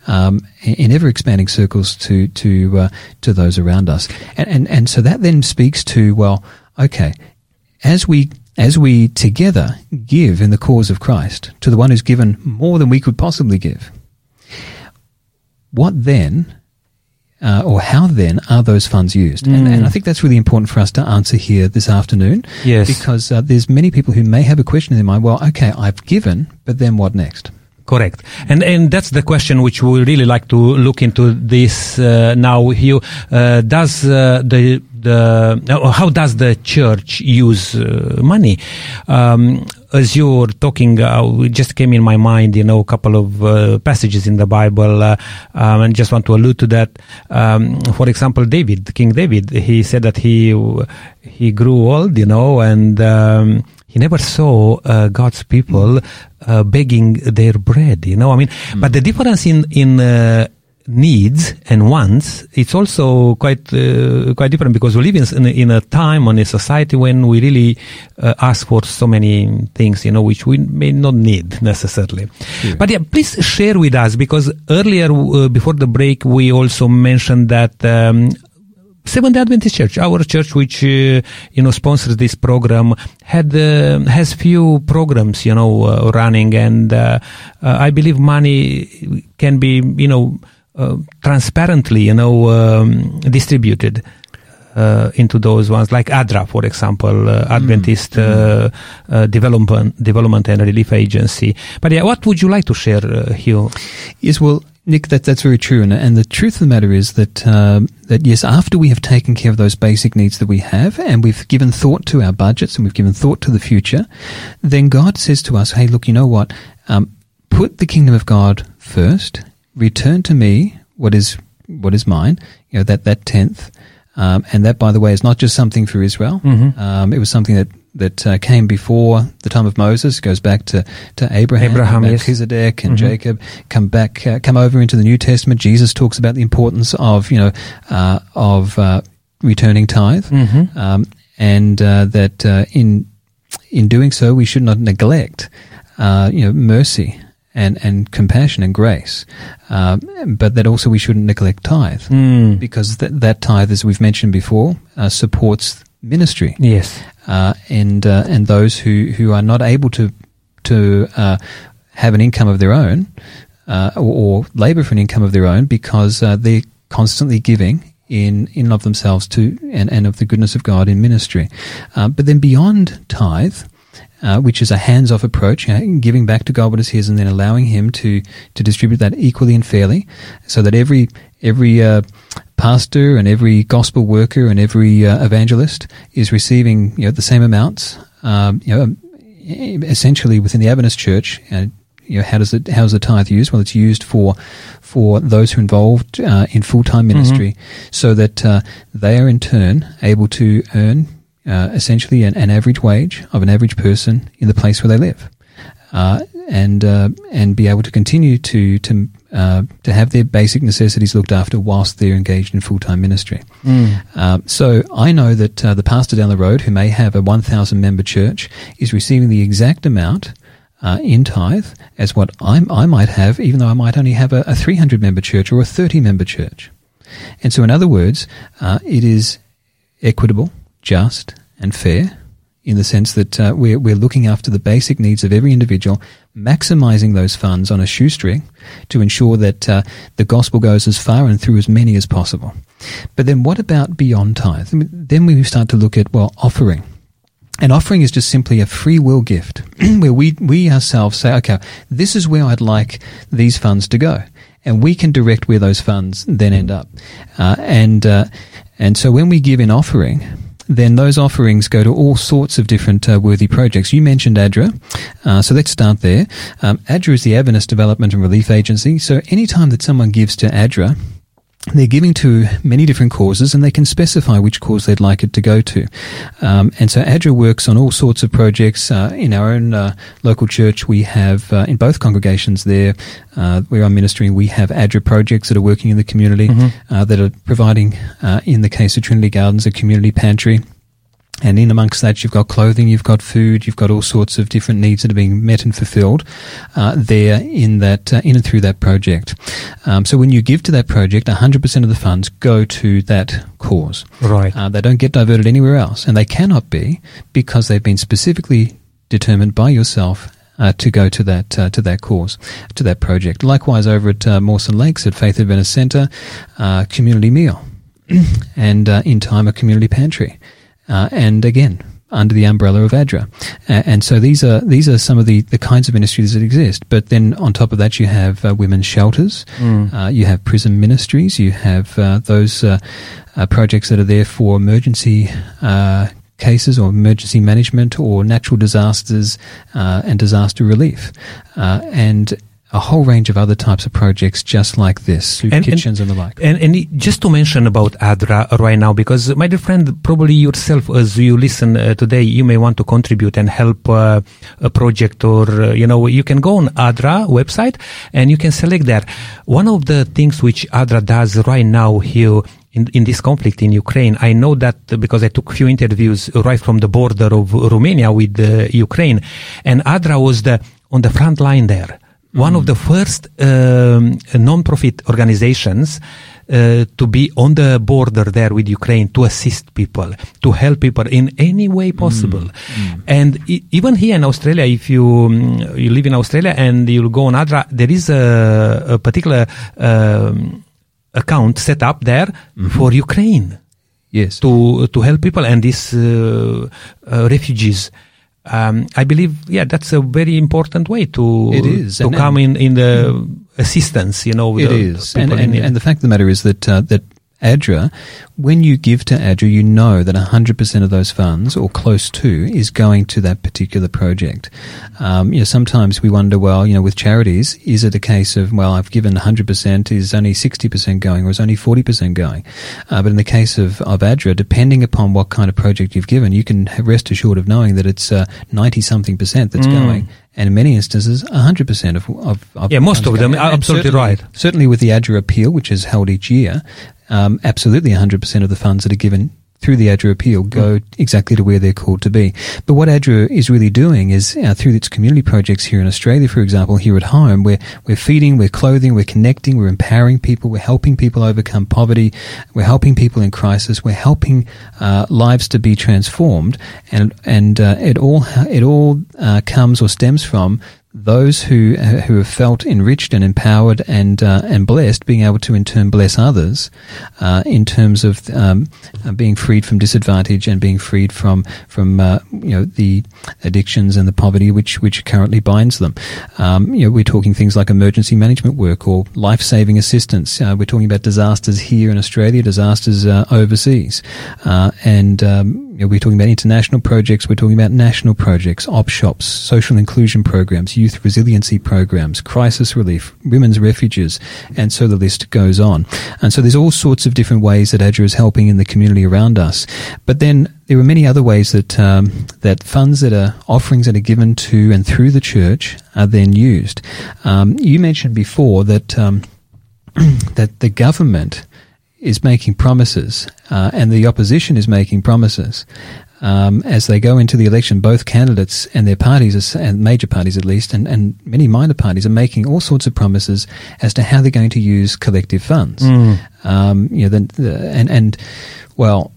um, in ever expanding circles to to uh, to those around us? And, and and so that then speaks to well, okay, as we as we together give in the cause of Christ to the one who's given more than we could possibly give what then, uh, or how then are those funds used? Mm. And, and, I think that's really important for us to answer here this afternoon. Yes. Because uh, there's many people who may have a question in their mind, well, okay, I've given, but then what next? Correct, and and that's the question which we really like to look into this uh, now. Hugh, uh, does uh, the the uh, how does the church use uh, money? Um, as you were talking, uh, it just came in my mind, you know, a couple of uh, passages in the Bible, uh, um, and just want to allude to that. Um, for example, David, King David, he said that he he grew old, you know, and um, he never saw uh, God's people uh, begging their bread. You know, I mean, mm. but the difference in in uh, needs and wants, it's also quite uh, quite different because we live in, in, a time and a society when we really uh, ask for so many things, you know, which we may not need necessarily. Yeah. But yeah, please share with us because earlier uh, before the break we also mentioned that. Um, Seventh Adventist Church, our church, which uh, you know sponsors this program, had uh, has few programs, you know, uh, running, and uh, uh, I believe money can be, you know, transparently, you know, um, distributed. Uh, into those ones, like ADRA, for example, uh, Adventist mm. Development Development and Relief Agency. But yeah, what would you like to share, Hugh? Yes, well, Nick, that, that's very true. And, and the truth of the matter is that, um, that yes, after we have taken care of those basic needs that we have and we've given thought to our budgets and we've given thought to the future, then God says to us, hey, look, you know what? Um, put the kingdom of God first return to me what is what is mine. You know that that tenth, um, and that, by the way, is not just something for Israel. Mm-hmm. Um, it was something that that uh, came before the time of Moses. It goes back to to Abraham, Abraham and Melchizedek, and mm-hmm. Jacob. Come back, uh, come over into the New Testament. Jesus talks about the importance of you know uh, of uh, returning tithe, mm-hmm. um, and uh, that uh, in in doing so we should not neglect you know mercy and, and compassion and grace. Uh, but that also we shouldn't neglect tithe mm. because that, that tithe, as we've mentioned before, uh, supports ministry. Yes. Uh, and, uh, and those who, who are not able to, to, uh, have an income of their own, uh, or, or labor for an income of their own because, they're constantly giving in in of themselves to and, and of the goodness of God in ministry. Uh, but then beyond tithe, uh, which is a hands-off approach, you know, giving back to God what is His, and then allowing Him to to distribute that equally and fairly, so that every every uh, pastor and every gospel worker and every uh, evangelist is receiving you know the same amounts. Um, you know, essentially within the Adventist Church. Uh, you know, how does it? How is the tithe used? Well, it's used for for those who are involved uh, in full time ministry, mm-hmm. so that uh, they are in turn able to earn uh, essentially an, an, average wage of an average person in the place where they live, uh, and uh, and be able to continue to to uh, to have their basic necessities looked after whilst they're engaged in full time ministry. Mm. so I know that uh, the pastor down the road who may have a 1,000 member church is receiving the exact amount. in tithe, as what I, I might have, even though I might only have a, a 300 member church or a 30 member church. And so, in other words, it is equitable, just, and fair in the sense that uh, we're, we're looking after the basic needs of every individual, maximizing those funds on a shoestring to ensure that uh, the gospel goes as far and through as many as possible. But then what about beyond tithe? Then we start to look at, well, offering. An offering is just simply a free will gift [clears throat] where we, we ourselves say, okay, this is where I'd like these funds to go. And we can direct where those funds then end up. Uh, and, uh, and so when we give an offering, then those offerings go to all sorts of different uh, worthy projects. You mentioned ADRA, uh, so let's start there. Um, ADRA is the Adventist Development and Relief Agency. So anytime that someone gives to ADRA, they're giving to many different causes and they can specify which cause they'd like it to go to. Um, and so ADRA works on all sorts of projects. Uh, in our own uh, local church, we have, uh, in both congregations there, uh, where I'm ministering, we have ADRA projects that are working in the community, mm-hmm. Uh, that are providing, uh, in the case of Trinity Gardens, a community pantry and in amongst that, you've got clothing, you've got food, you've got all sorts of different needs that are being met and fulfilled uh, there in that uh, in and through that project. Um, so when you give to that project, 100% of the funds go to that cause. Right. Uh, they don't get diverted anywhere else, and they cannot be because they've been specifically determined by yourself uh, to go to that uh, to that cause, to that project. Likewise, over at uh, Mawson Lakes at Faith Adventist Centre, uh, community meal, [clears throat] and uh, in time a community pantry uh, and again under the umbrella of ADRA. Uh, and so these are these are some of the, the kinds of ministries that exist. But then on top of that, you have uh, women's shelters, mm. uh, you have prison ministries, you have uh, those uh, uh, projects that are there for emergency cases or emergency management or natural disasters and disaster relief. and a whole range of other types of projects just like this, soup And- and- kitchens and, the like. And, and just to mention about ADRA right now, because my dear friend, probably yourself, as you listen uh, today, you may want to contribute and help uh, a project, or uh, you know, you can go on ADRA website and you can select there. One of the things which ADRA does right now here. In, in this conflict in Ukraine, I know that because I took few interviews right from the border of Romania with uh, Ukraine, and ADRA was the on the front line there one of the first um, non-profit organizations uh, to be on the border there with Ukraine to assist people, to help people in any way possible. And e- even here in Australia, if you um, you live in Australia and you go on ADRA, there is a, a particular um, account set up there for Ukraine Yes. to to help people and these uh, uh, refugees. Um, I believe, yeah, that's a very important way to It is, to and- come in in the assistance. You know, It is, and, and, and the fact of the matter is that uh, that ADRA, when you give to ADRA, you know that 100% of those funds, or close to, is going to that particular project. Um, you know, sometimes we wonder, well, you know, with charities, is it a case of, well, I've given 100%, is only 60% going, or is only 40% going? Uh, but in the case of, of ADRA, depending upon what kind of project you've given, you can rest assured of knowing that it's 90 something percent that's going. And in many instances, 100% of, of, of Yeah, most of them are absolutely certainly- right. Certainly with the ADRA appeal, which is held each year, um, absolutely 100% of the funds that are given through the ADRA appeal go exactly to where they're called to be. But what ADRA is really doing is uh, through its community projects here in Australia, for example, here at home, we're, we're feeding, we're clothing, we're connecting, we're empowering people, we're helping people overcome poverty, we're helping people in crisis, we're helping uh, lives to be transformed, and and uh, it all it all uh, comes or stems from those who who have felt enriched and empowered and uh, and blessed, being able to in turn bless others, uh, in terms of um, uh, being freed from disadvantage and being freed from from uh, you know the addictions and the poverty which which currently binds them. Um, you know, we're talking things like emergency management work or life saving assistance. Uh, we're talking about disasters here in Australia, disasters uh, overseas, and um, we're talking about international projects. We're talking about national projects, op shops, social inclusion programs, youth resiliency programs, crisis relief, women's refuges, and so the list goes on. And so there's all sorts of different ways that ADRA is helping in the community around us. But then there are many other ways that um, that funds that are offerings that are given to and through the church are then used. Um, you mentioned before that um, [clears throat] that the government is making promises uh, and the opposition is making promises. Um, as they go into the election, both candidates and their parties, and major parties at least, and, and many minor parties are making all sorts of promises as to how they're going to use collective funds. Um, you know, the, the, and and well,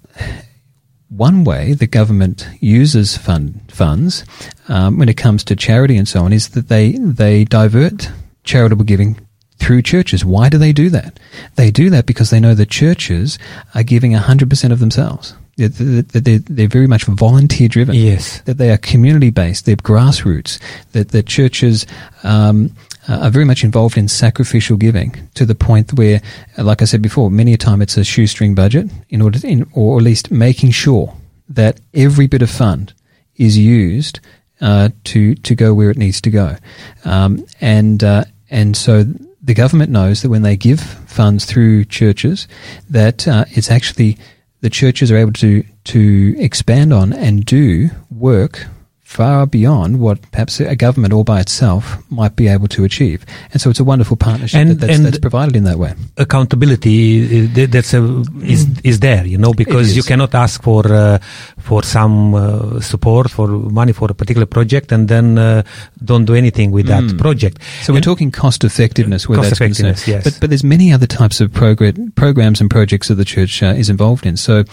one way the government uses fund funds um, when it comes to charity and so on is that they they divert charitable giving through churches. Why do they do that? They do that because they know that churches are giving 100% of themselves. That they're, they're, they're very much volunteer driven. Yes. That they are community based, they're grassroots, that the churches um, are very much involved in sacrificial giving to the point where, like I said before, many a time it's a shoestring budget in order to, in, or at least making sure that every bit of fund is used uh, to to go where it needs to go, um, and uh, and so the government knows that when they give funds through churches, that uh, it's actually the churches are able to to expand on and do work far beyond what perhaps a government all by itself might be able to achieve. And so it's a wonderful partnership And- that, that's, and- that's provided in that way. accountability uh, th- that's a, is is there you know because you cannot ask for uh, for some uh, support for money for a particular project and then uh, don't do anything with that project So we're talking cost effectiveness where Cost that's concerned. effectiveness, yes. But, but there's many other types of progr- programs and projects that the church uh, is involved in. So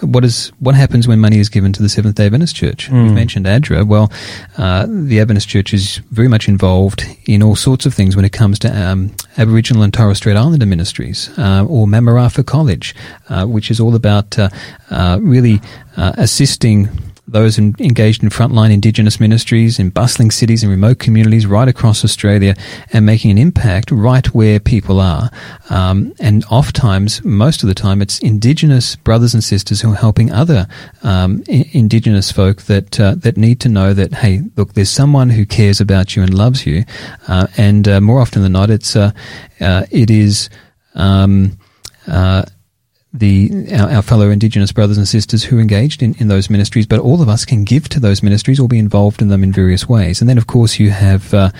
what is what happens when money is given to the Seventh Day Adventist Church? We've mentioned ADRA. Well, uh, the Adventist Church is very much involved in all sorts of things when it comes to um, Aboriginal and Torres Strait Islander ministries uh, or Mamarapha College, uh, which is all about uh, uh, really assisting those in, engaged in frontline Indigenous ministries in bustling cities and remote communities right across Australia and making an impact right where people are. Um, and oftentimes, most of the time, it's Indigenous brothers and sisters who are helping other um, I- Indigenous folk that uh, that need to know that hey, look, there's someone who cares about you and loves you, uh, and uh, more often than not, it's uh, uh, it is. Um, uh, the our, our, fellow Indigenous brothers and sisters who engaged in, in those ministries, but all of us can give to those ministries or be involved in them in various ways. And then, of course, you have uh,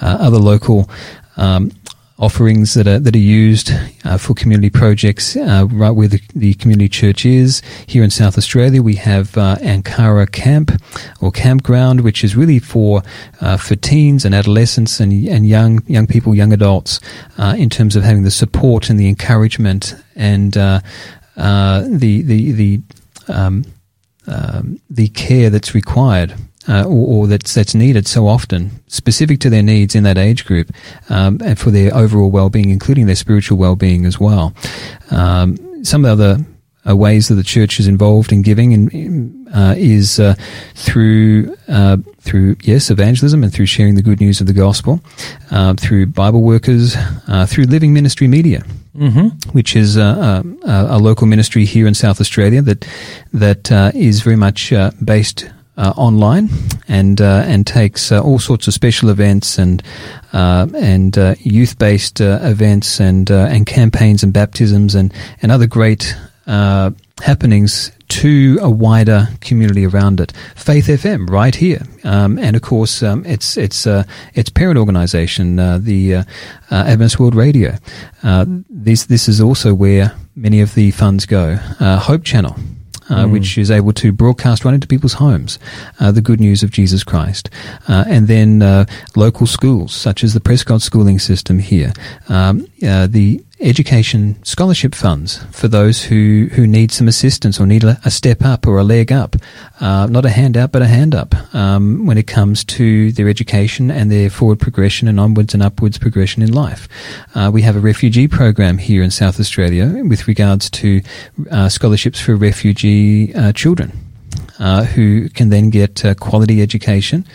uh, other local. Um, offerings that are that are used uh, for community projects uh, right where the, the community church is. Here in South Australia, we have uh, Ankara Camp or Campground, which is really for uh, for teens and adolescents and and young young people, young adults, uh, in terms of having the support and the encouragement and uh, the the the um, um, the care that's required uh, or, or, that's that's needed so often, specific to their needs in that age group, um, and for their overall well-being, including their spiritual well-being as well. Um, some of the other uh, ways that the church is involved in giving in, uh, is uh, through uh, through yes evangelism and through sharing the good news of the gospel, uh, through Bible workers, through Living Ministry Media. Mm-hmm. Which is a, a, a, local ministry here in South Australia that that is very much based uh, online and uh, and takes uh, all sorts of special events and uh, and uh, youth based uh, events and and campaigns and baptisms and and other great happenings to a wider community around it. Faith FM, right here, um, and of course, um, it's it's its parent organisation, the Adventist World Radio. this this is also where many of the funds go. Hope Channel uh, mm. which is able to broadcast right into people's homes uh, the good news of Jesus Christ. Uh, and then uh, local schools, such as the Prescott schooling system here, um, uh, the education scholarship funds for those who, who need some assistance or need a, step up or a leg up. Uh, not a handout, but a hand up um, when it comes to their education and their forward progression and onwards and upwards progression in life. Uh, we have a refugee program here in South Australia with regards to uh, scholarships for refugee uh, children. Uh, who can then get uh, quality education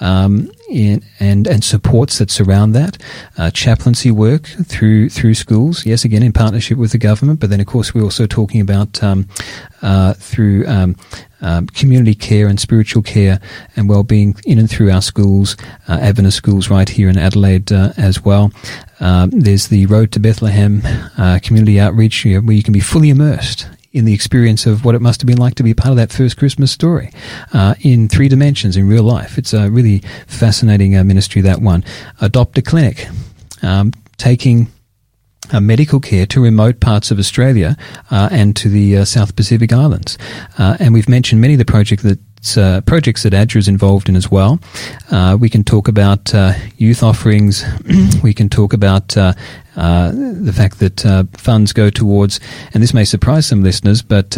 um, in, and and supports that surround that, uh, chaplaincy work through through schools. Yes, again in partnership with the government, but then of course we're also talking about um, uh, through um, um, community care and spiritual care and well-being in and through our schools, uh, Adventist schools right here in Adelaide uh, as well. Um, there's the Road to Bethlehem uh, community outreach where you can be fully immersed in the experience of what it must have been like to be part of that first Christmas story uh, in three dimensions in real life. It's a really fascinating uh, ministry, that one. Adopt a Clinic, um, taking uh, medical care to remote parts of Australia uh, and to the uh, South Pacific Islands. Uh, and we've mentioned many of the projects that uh, projects that ADRA is involved in as well. Uh, we can talk about youth offerings. [clears throat] we can talk about uh, uh, the fact that uh, funds go towards, and this may surprise some listeners, but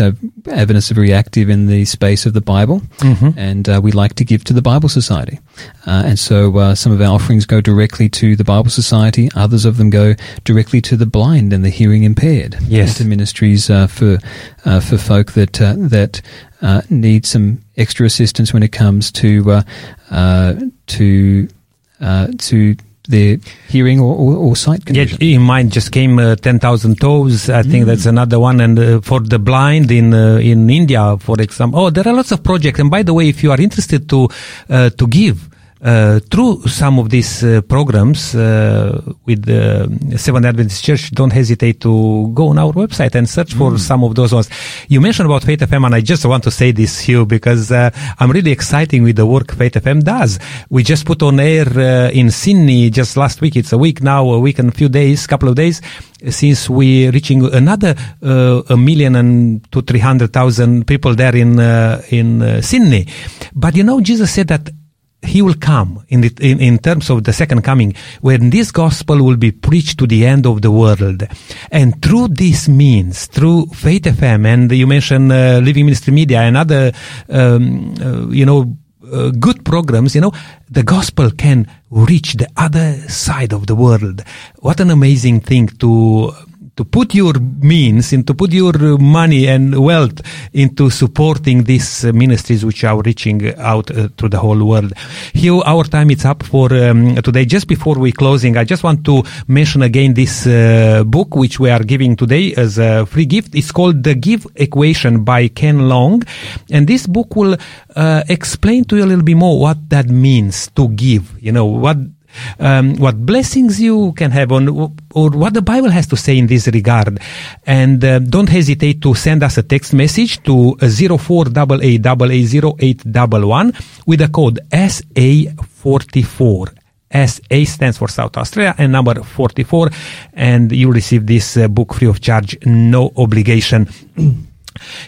Adventists are very active in the space of the Bible, mm-hmm. and we like to give to the Bible Society. and so some of our offerings go directly to the Bible Society. Others of them go directly to the blind and the hearing impaired. Yes, to ministries for for folk that that uh, need some extra assistance when it comes to uh, uh, to uh, to their hearing or, or, or sight condition. Yeah, in mine just came uh, 10,000 toes. I think mm. that's another one. And uh, for the blind in uh, in India, for example. Oh, there are lots of projects. And by the way, if you are interested to uh, to give uh, through some of these uh, programs uh, with the Seventh Adventist Church, don't hesitate to go on our website and search for mm. some of those ones. You mentioned about Faith FM, and I just want to say this, Hugh, because uh, I'm really excited with the work Faith FM does. We just put on air uh, in Sydney just last week. It's a week now, a week and a few days, couple of days since we reaching another uh, a million and to three hundred thousand people there in uh, in uh, Sydney. But you know, Jesus said that he will come in, the, in, in terms of the second coming when this gospel will be preached to the end of the world. And through this means through faith fm and you mentioned uh, living ministry media and other um, uh, you know uh, good programs you know the gospel can reach the other side of the world. What an amazing thing to to put your means and to put your money and wealth into supporting these ministries which are reaching out uh, to the whole world. Here, our time is up for um, today. Just before we closing, I just want to mention again this uh, book which we are giving today as a free gift. It's called The Give Equation by Ken Long, and this book will uh, explain to you a little bit more what that means to give. You know what um, what blessings you can have on or what the Bible has to say in this regard. And uh, don't hesitate to send us a text message to 0488880811 with the code SA44. SA stands for South Australia and number 44 and you receive this uh, book free of charge, no obligation. [clears throat]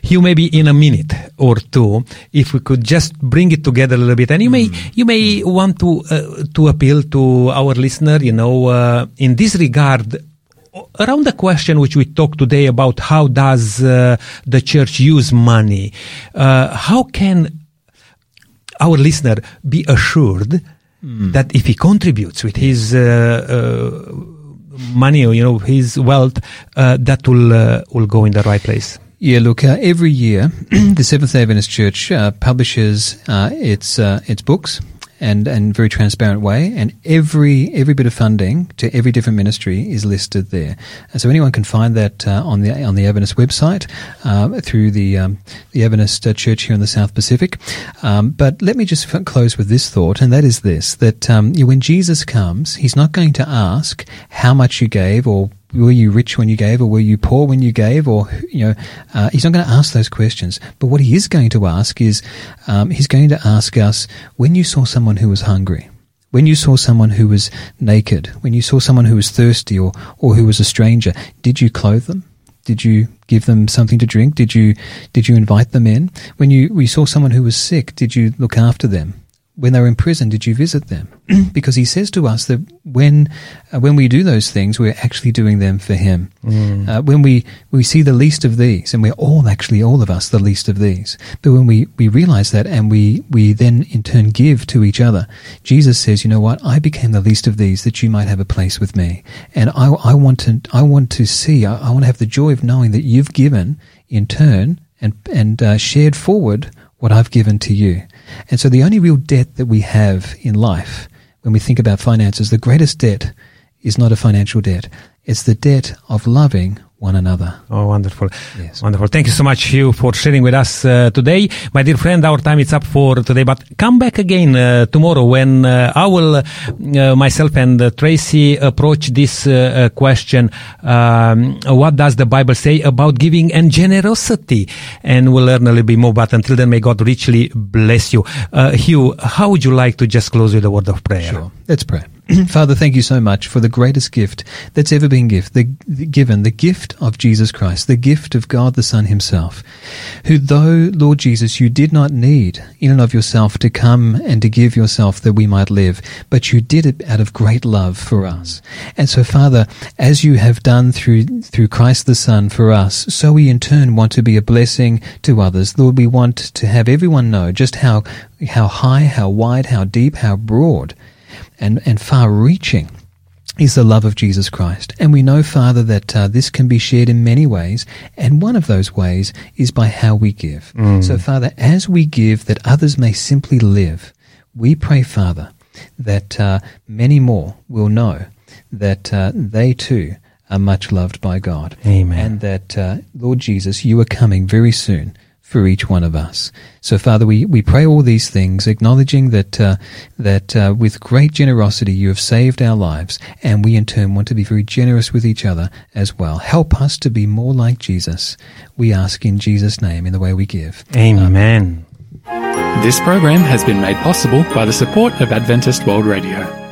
you may be in a minute or two. If we could just bring it together a little bit. And you may you may want to uh, to appeal to our listener you know uh, in this regard around the question which we talked today about how does uh, the church use money. Uh, how can our listener be assured that if he contributes with his uh, uh, money or you know his wealth uh, that will uh, will go in the right place Yeah, look, uh, every year [clears throat] the Seventh Day Adventist Church uh, publishes uh, its uh, its books and and very transparent way, and every every bit of funding to every different ministry is listed there. And so anyone can find that uh, on the on the Adventist website uh, through the um, the Adventist Church here in the South Pacific. Um, but let me just f- close with this thought, and that is this: that um, you know, when Jesus comes, He's not going to ask how much you gave or were you rich when you gave or were you poor when you gave or you know uh, he's not going to ask those questions. But what he is going to ask is um, he's going to ask us when you saw someone who was hungry when you saw someone who was naked when you saw someone who was thirsty or, or who was a stranger did you clothe them? Did you give them something to drink? Did you did you invite them in? When you, we saw someone who was sick did you look after them when they were in prison, did you visit them? [clears throat] because he says to us that when uh, when we do those things, we're actually doing them for him. Uh, when we we see the least of these, and we're all actually all of us the least of these. But when we we realize that, and we we then in turn give to each other, Jesus says, you know what? I became the least of these that you might have a place with me, and I I want to I want to see I, I want to have the joy of knowing that you've given in turn and and uh, shared forward what I've given to you. And so the only real debt that we have in life, when we think about finances, the greatest debt is not a financial debt. It's the debt of loving one another. Oh, wonderful. Yes. Wonderful. Thank you so much, Hugh, for sharing with us uh, today. My dear friend, our time is up for today, but come back again uh, tomorrow when uh, I will, uh, myself and uh, Tracy approach this uh, question, um, what does the Bible say about giving and generosity? And we'll learn a little bit more, but until then, may God richly bless you. Uh, Hugh, how would you like to just close with a word of prayer? Sure. Let's pray. [clears throat] Father, thank you so much for the greatest gift that's ever been the, the- given, the gift of Jesus Christ, the gift of God the Son himself, who though, Lord Jesus, you did not need in and of yourself to come and to give yourself that we might live, but you did it out of great love for us. And so, Father, as you have done through, through Christ the Son for us, so we in turn want to be a blessing to others. Lord, we want to have everyone know just how, how high, how wide, how deep, how broad and, and far reaching is the love of Jesus Christ. And we know, Father, that uh, this can be shared in many ways, and one of those ways is by how we give. So, Father, as we give that others may simply live, we pray, Father, that uh, many more will know that uh, they too are much loved by God. Amen. And that, uh, Lord Jesus, you are coming very soon for each one of us. So, Father, we, we pray all these things, acknowledging that uh, that uh, with great generosity you have saved our lives, and we in turn want to be very generous with each other as well. Help us to be more like Jesus. We ask in Jesus' name in the way we give. Amen. This program has been made possible by the support of Adventist World Radio.